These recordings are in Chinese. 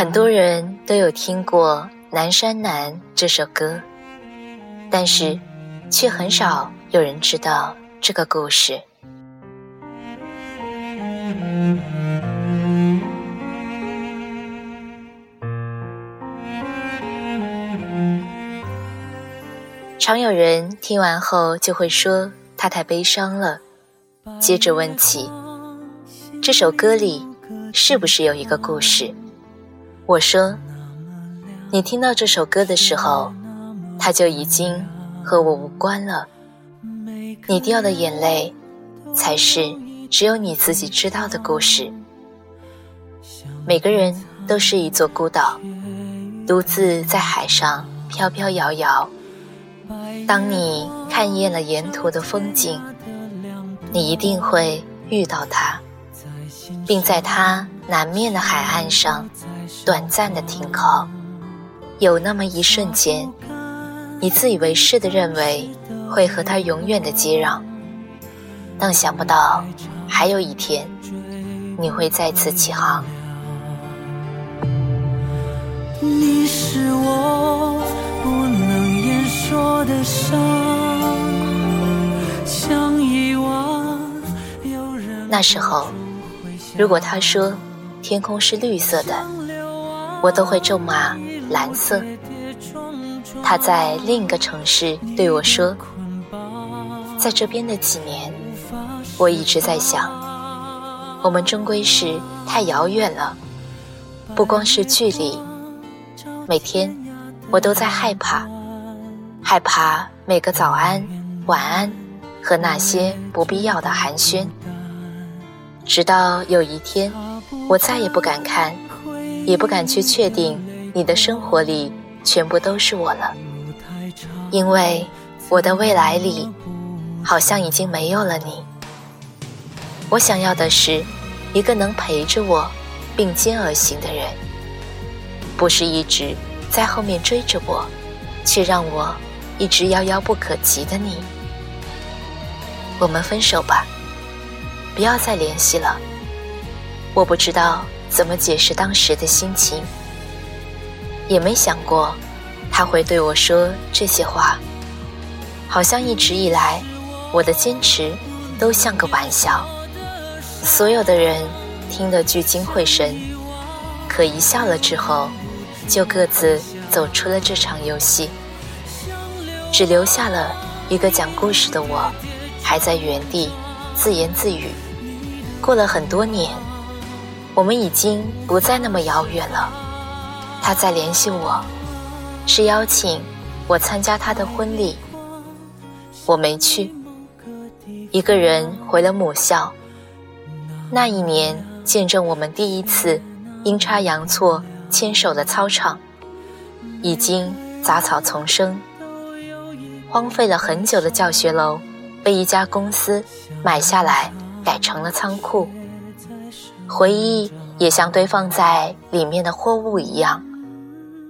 很多人都有听过《南山南》这首歌，但是却很少有人知道这个故事。常有人听完后就会说他太悲伤了，接着问起这首歌里是不是有一个故事。我说：“你听到这首歌的时候，它就已经和我无关了。你掉的眼泪，才是只有你自己知道的故事。每个人都是一座孤岛，独自在海上飘飘摇摇。当你看厌了沿途的风景，你一定会遇到它，并在它南面的海岸上。”短暂的停靠，有那么一瞬间，你自以为是的认为会和他永远的接壤，但想不到还有一天，你会再次起航。你是我不能言说的伤，像遗忘那时候，如果他说天空是绿色的。我都会咒骂蓝色。他在另一个城市对我说：“在这边的几年，我一直在想，我们终归是太遥远了。不光是距离，每天我都在害怕，害怕每个早安、晚安和那些不必要的寒暄。直到有一天，我再也不敢看。”也不敢去确定你的生活里全部都是我了，因为我的未来里好像已经没有了你。我想要的是一个能陪着我并肩而行的人，不是一直在后面追着我，却让我一直遥遥不可及的你。我们分手吧，不要再联系了。我不知道。怎么解释当时的心情？也没想过他会对我说这些话。好像一直以来，我的坚持都像个玩笑，所有的人听得聚精会神，可一笑了之后，就各自走出了这场游戏，只留下了一个讲故事的我，还在原地自言自语。过了很多年。我们已经不再那么遥远了。他在联系我，是邀请我参加他的婚礼。我没去，一个人回了母校。那一年，见证我们第一次阴差阳错牵手的操场，已经杂草丛生。荒废了很久的教学楼，被一家公司买下来，改成了仓库。回忆也像堆放在里面的货物一样，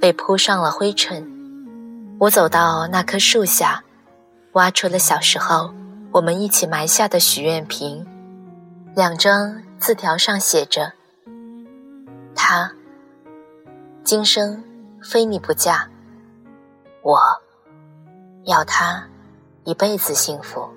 被铺上了灰尘。我走到那棵树下，挖出了小时候我们一起埋下的许愿瓶，两张字条上写着：“他，今生非你不嫁，我要他一辈子幸福。”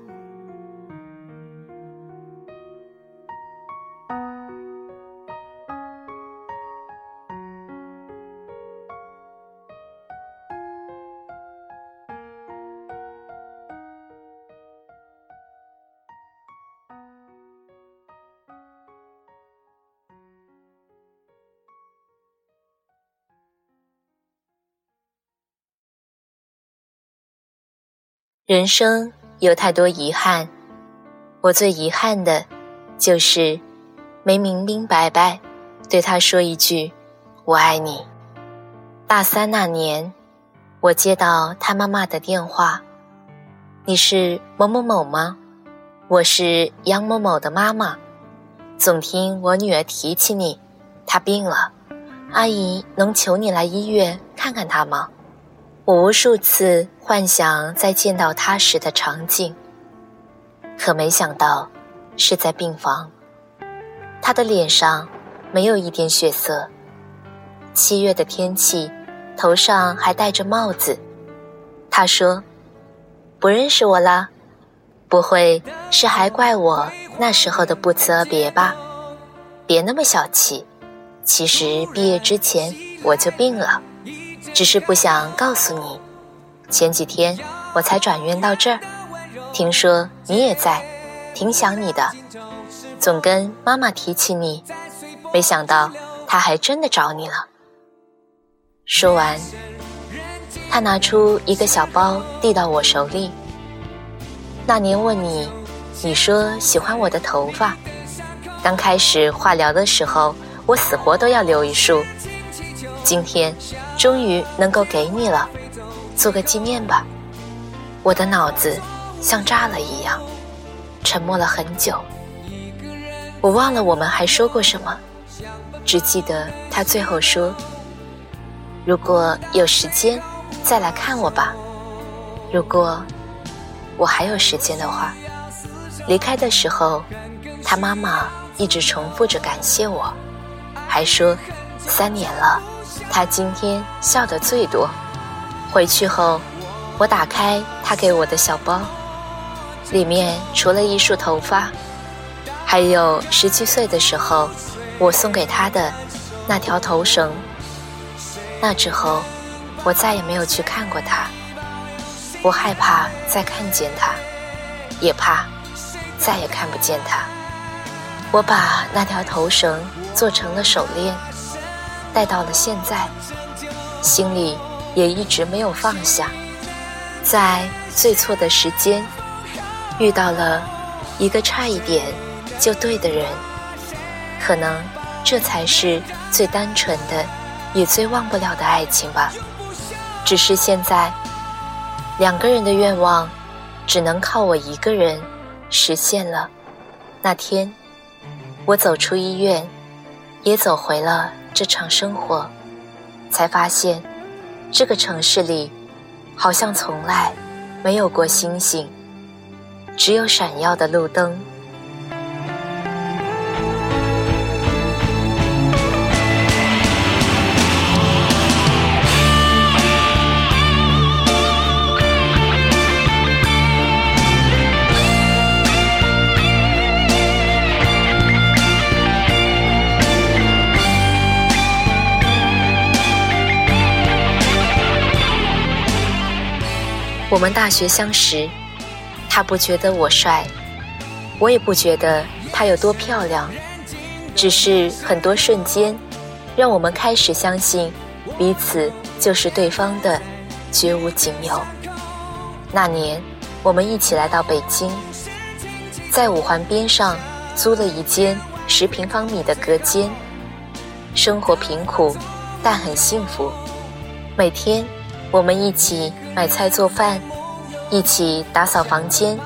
人生有太多遗憾，我最遗憾的，就是没明明白白对他说一句“我爱你”。大三那年，我接到他妈妈的电话：“你是某某某吗？我是杨某某的妈妈，总听我女儿提起你，她病了，阿姨能求你来医院看看她吗？”我无数次幻想在见到他时的场景，可没想到是在病房。他的脸上没有一点血色。七月的天气。头上还戴着帽子，他说：“不认识我了，不会是还怪我那时候的不辞而别吧？别那么小气，其实毕业之前我就病了，只是不想告诉你。前几天我才转院到这儿，听说你也在，挺想你的，总跟妈妈提起你，没想到她还真的找你了。”说完，他拿出一个小包递到我手里。那年问你，你说喜欢我的头发。刚开始化疗的时候，我死活都要留一束。今天终于能够给你了，做个纪念吧。我的脑子像炸了一样，沉默了很久。我忘了我们还说过什么，只记得他最后说。如果有时间，再来看我吧。如果我还有时间的话，离开的时候，他妈妈一直重复着感谢我，还说三年了，他今天笑得最多。回去后，我打开他给我的小包，里面除了一束头发，还有十七岁的时候我送给他的那条头绳。那之后，我再也没有去看过他。我害怕再看见他，也怕再也看不见他。我把那条头绳做成了手链，戴到了现在，心里也一直没有放下。在最错的时间，遇到了一个差一点就对的人，可能这才是最单纯的。也最忘不了的爱情吧，只是现在两个人的愿望，只能靠我一个人实现了。那天，我走出医院，也走回了这场生活，才发现这个城市里好像从来没有过星星，只有闪耀的路灯。我们大学相识，他不觉得我帅，我也不觉得他有多漂亮，只是很多瞬间，让我们开始相信彼此就是对方的，绝无仅有。那年，我们一起来到北京，在五环边上租了一间十平方米的隔间，生活贫苦，但很幸福，每天。我们一起买菜做饭，一起打扫房间，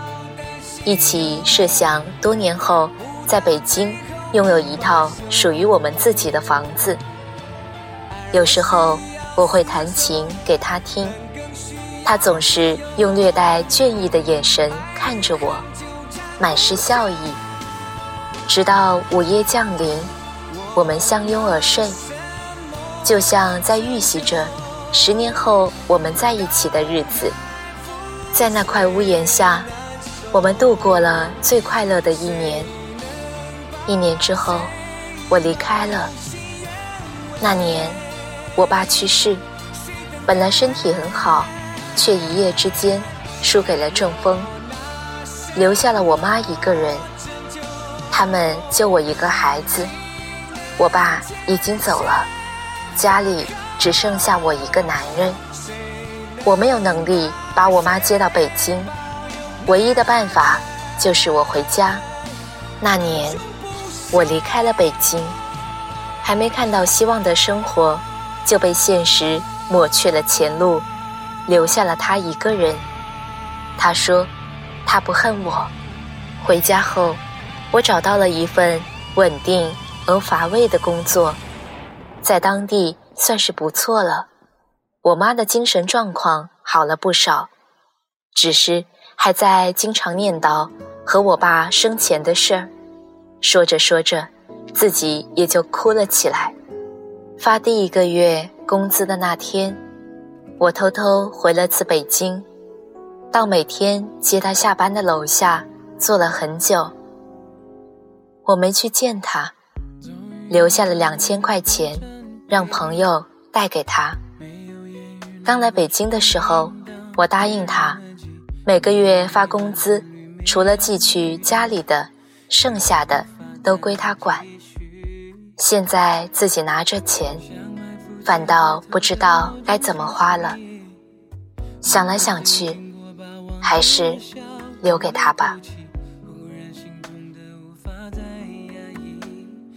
一起设想多年后在北京拥有一套属于我们自己的房子。有时候我会弹琴给他听，他总是用略带倦意的眼神看着我，满是笑意。直到午夜降临，我们相拥而睡，就像在预习着。十年后，我们在一起的日子，在那块屋檐下，我们度过了最快乐的一年。一年之后，我离开了。那年，我爸去世，本来身体很好，却一夜之间输给了中风，留下了我妈一个人。他们就我一个孩子，我爸已经走了，家里。只剩下我一个男人，我没有能力把我妈接到北京，唯一的办法就是我回家。那年，我离开了北京，还没看到希望的生活，就被现实抹去了前路，留下了他一个人。他说，他不恨我。回家后，我找到了一份稳定而乏味的工作，在当地算是不错了。我妈的精神状况好了不少，只是还在经常念叨和我爸生前的事儿。说着说着，自己也就哭了起来。发第一个月工资的那天，我偷偷回了次北京，到每天接他下班的楼下坐了很久。我没去见他，留下了两千块钱，让朋友带给他。刚来北京的时候，我答应他，每个月发工资，除了寄去家里的。剩下的都归他管。现在自己拿着钱，反倒不知道该怎么花了。想来想去，还是留给他吧。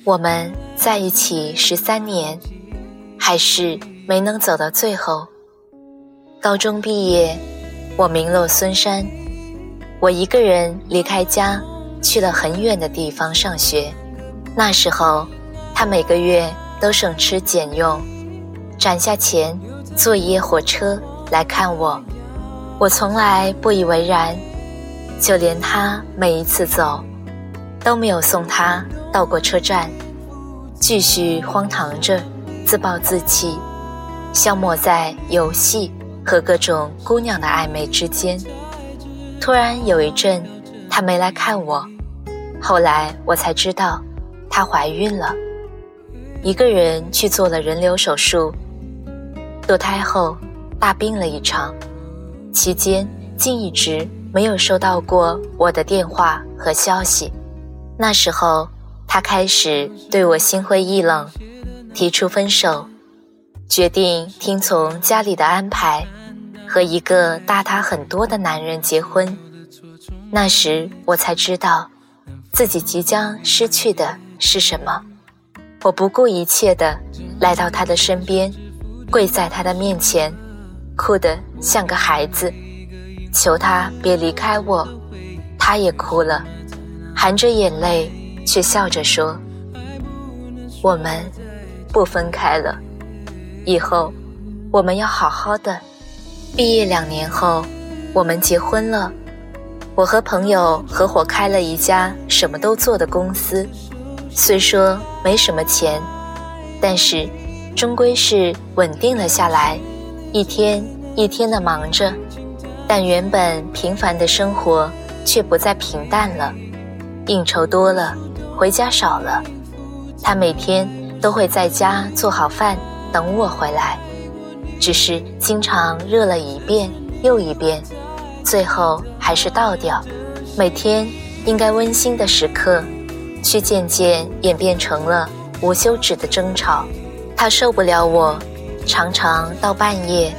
我们在一起十三年，还是没能走到最后。高中毕业，我名落孙山，我一个人离开家。去了很远的地方上学，那时候他每个月都省吃俭用，攒下钱坐一夜火车来看我。我从来不以为然，就连他每一次走，都没有送他到过车站，继续荒唐着，自暴自弃，消磨在游戏和各种姑娘的暧昧之间。突然有一阵，他没来看我。后来我才知道，她怀孕了，一个人去做了人流手术。堕胎后大病了一场，期间竟一直没有收到过我的电话和消息。那时候他开始对我心灰意冷，提出分手，决定听从家里的安排，和一个大他很多的男人结婚。那时我才知道。自己即将失去的是什么？我不顾一切的来到他的身边，跪在他的面前，哭得像个孩子，求他别离开我。他也哭了，含着眼泪，却笑着说：“我们不分开了，以后我们要好好的。”毕业两年后，我们结婚了。我和朋友合伙开了一家什么都做的公司，虽说没什么钱，但是终归是稳定了下来，一天一天的忙着，但原本平凡的生活却不再平淡了，应酬多了，回家少了，他每天都会在家做好饭等我回来，只是经常热了一遍又一遍。最后还是倒掉，每天应该温馨的时刻，却渐渐演变成了无休止的争吵。他受不了我，常常到半夜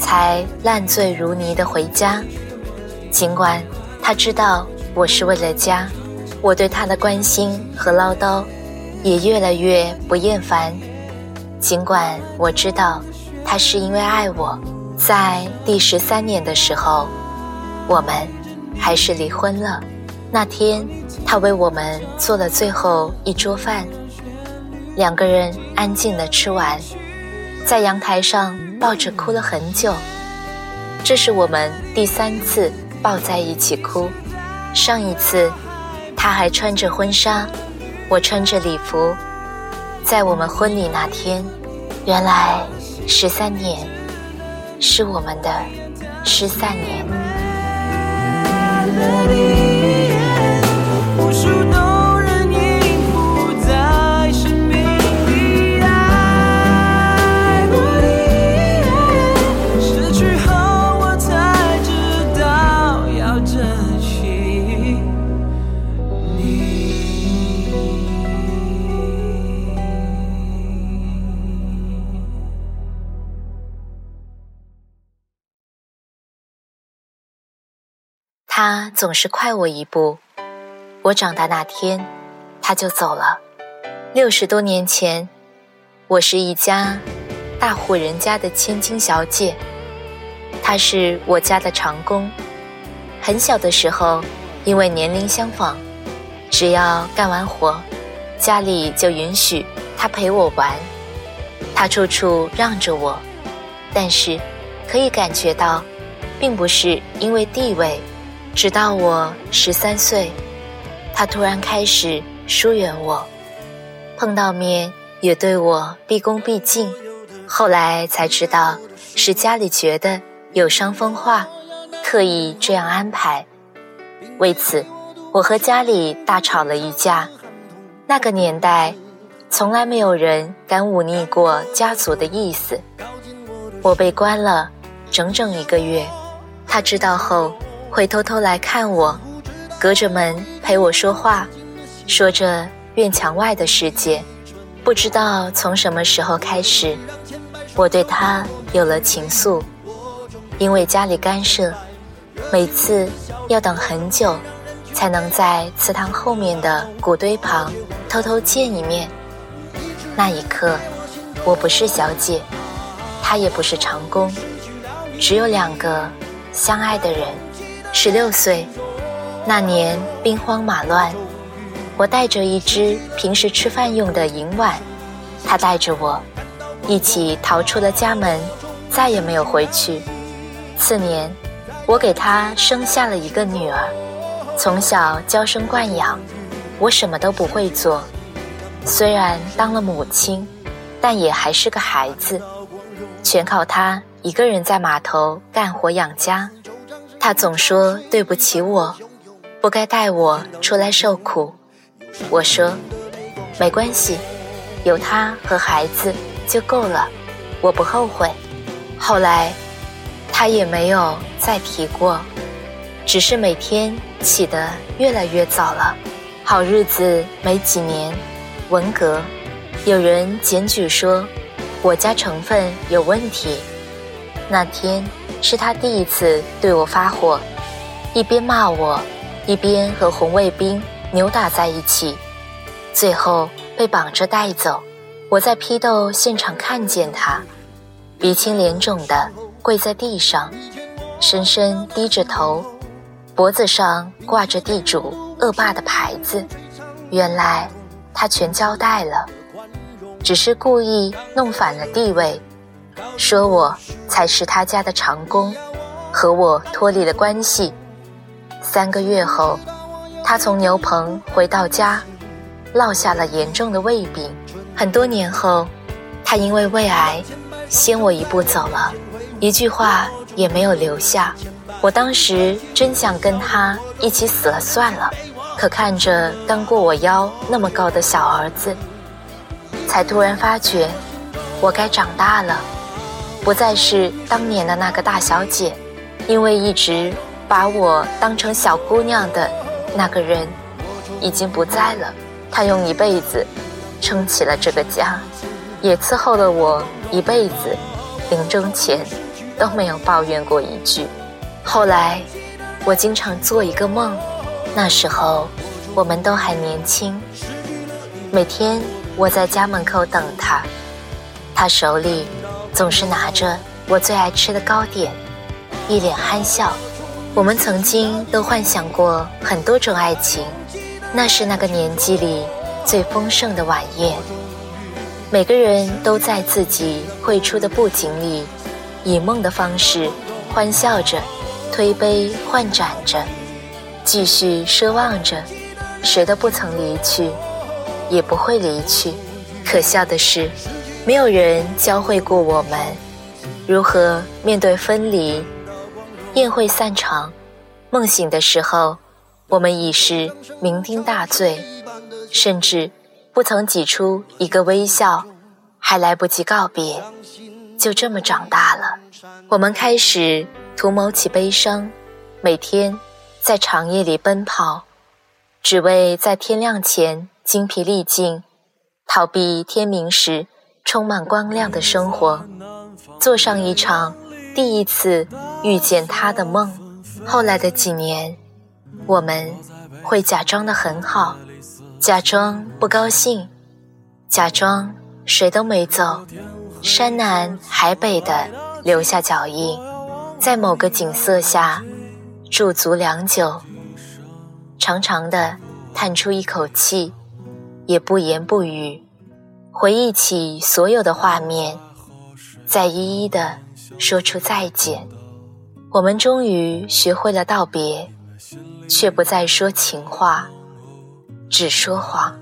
才烂醉如泥的回家。尽管他知道我是为了家，我对他的关心和唠叨也越来越不厌烦。尽管我知道他是因为爱我，在第十三年的时候。我们还是离婚了。那天，他为我们做了最后一桌饭，两个人安静的吃完，在阳台上抱着哭了很久。这是我们第三次抱在一起哭。上一次，他还穿着婚纱，我穿着礼服，在我们婚礼那天，原来十三年是我们的十三年。总是快我一步。我长大那天，他就走了。六十多年前，我是一家大户人家的千金小姐，他是我家的长工。很小的时候，因为年龄相仿，只要干完活，家里就允许他陪我玩。他处处让着我，但是可以感觉到，并不是因为地位。直到我十三岁，他突然开始疏远我，碰到面也对我毕恭毕敬。后来才知道，是家里觉得有伤风化，特意这样安排。为此，我和家里大吵了一架。那个年代，从来没有人敢忤逆过家族的意思。我被关了整整一个月。他知道后。会偷偷来看我，隔着门陪我说话，说着院墙外的世界。不知道从什么时候开始，我对他有了情愫。因为家里干涉，每次要等很久，才能在祠堂后面的古堆旁偷偷见一面。那一刻，我不是小姐，他也不是长工，只有两个相爱的人。十六岁那年，兵荒马乱，我带着一只平时吃饭用的银碗，他带着我一起逃出了家门，再也没有回去。次年，我给他生下了一个女儿，从小娇生惯养，我什么都不会做，虽然当了母亲，但也还是个孩子，全靠他一个人在码头干活养家。他总说对不起我，不该带我出来受苦。我说没关系，有他和孩子就够了，我不后悔。后来他也没有再提过，只是每天起得越来越早了。好日子没几年，文革，有人检举说我家成分有问题。那天。是他第一次对我发火，一边骂我，一边和红卫兵扭打在一起，最后被绑着带走。我在批斗现场看见他，鼻青脸肿的跪在地上，深深低着头，脖子上挂着地主恶霸的牌子。原来他全交代了，只是故意弄反了地位。说我才是他家的长工，和我脱离了关系。三个月后，他从牛棚回到家，落下了严重的胃病。很多年后，他因为胃癌，先我一步走了，一句话也没有留下。我当时真想跟他一起死了算了，可看着刚过我腰那么高的小儿子，才突然发觉，我该长大了。不再是当年的那个大小姐，因为一直把我当成小姑娘的那个人已经不在了。他用一辈子撑起了这个家，也伺候了我一辈子，临终前都没有抱怨过一句。后来，我经常做一个梦，那时候我们都还年轻，每天我在家门口等他，他手里。总是拿着我最爱吃的糕点，一脸憨笑。我们曾经都幻想过很多种爱情，那是那个年纪里最丰盛的晚宴。每个人都在自己绘出的布景里，以梦的方式欢笑着，推杯换盏着，继续奢望着，谁都不曾离去，也不会离去。可笑的是。没有人教会过我们如何面对分离。宴会散场，梦醒的时候，我们已是酩酊大醉，甚至不曾挤出一个微笑，还来不及告别，就这么长大了。我们开始图谋起悲伤，每天在长夜里奔跑，只为在天亮前精疲力尽，逃避天明时。充满光亮的生活，做上一场第一次遇见他的梦。后来的几年，我们会假装的很好，假装不高兴，假装谁都没走，山南海北的留下脚印，在某个景色下驻足良久，长长的叹出一口气，也不言不语，回忆起所有的画面，再一一的说出再见。我们终于学会了道别，却不再说情话，只说谎。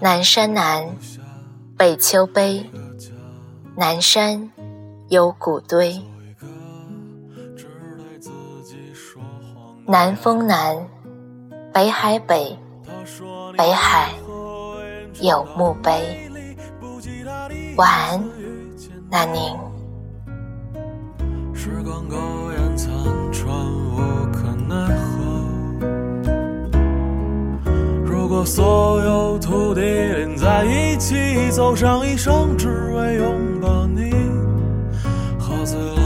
南山南，北丘碑，南山有古堆。南风南，北海北，北海有墓碑。晚安。那您时光苟延残喘无可奈何如果所有土地连在一起走上一生只为拥抱你喝醉了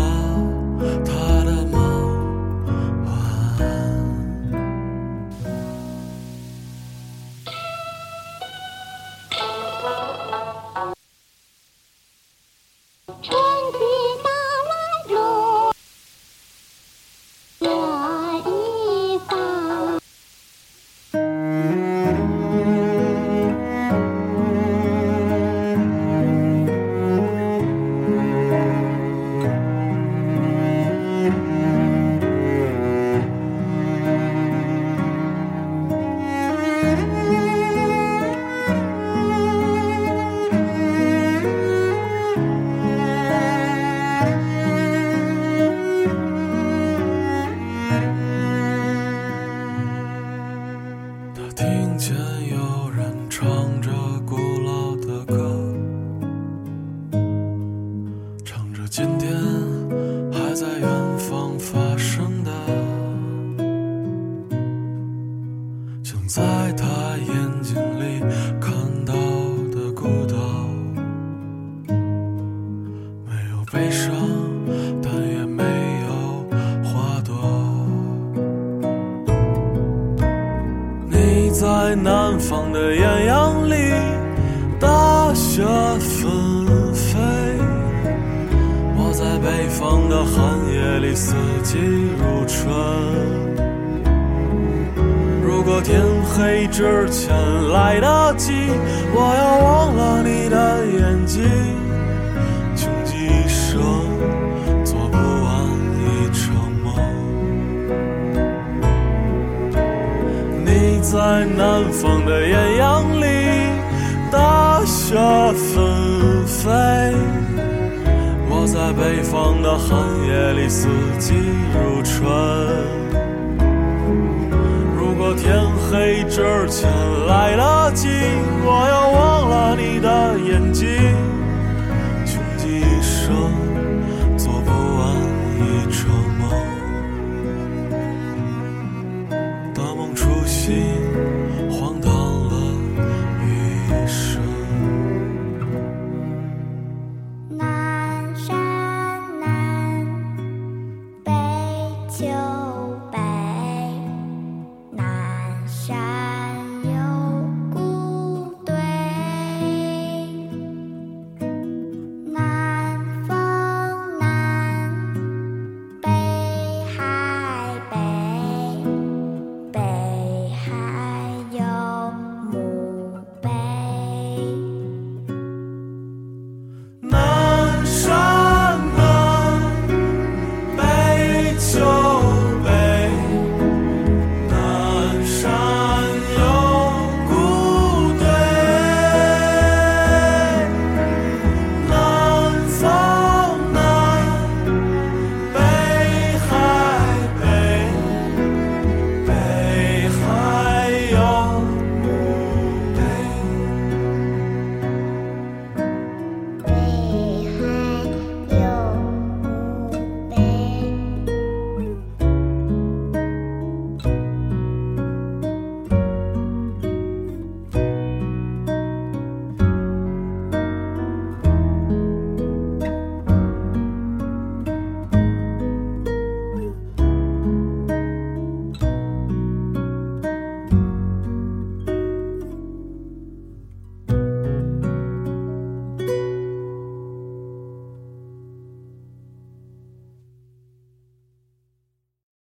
在尽穷尽一生，做不完一场梦。你。在南方的艳阳里，大雪纷飞；我在北方的寒夜里，四季如春。如果天黑之前来得及，我要忘了你的眼睛，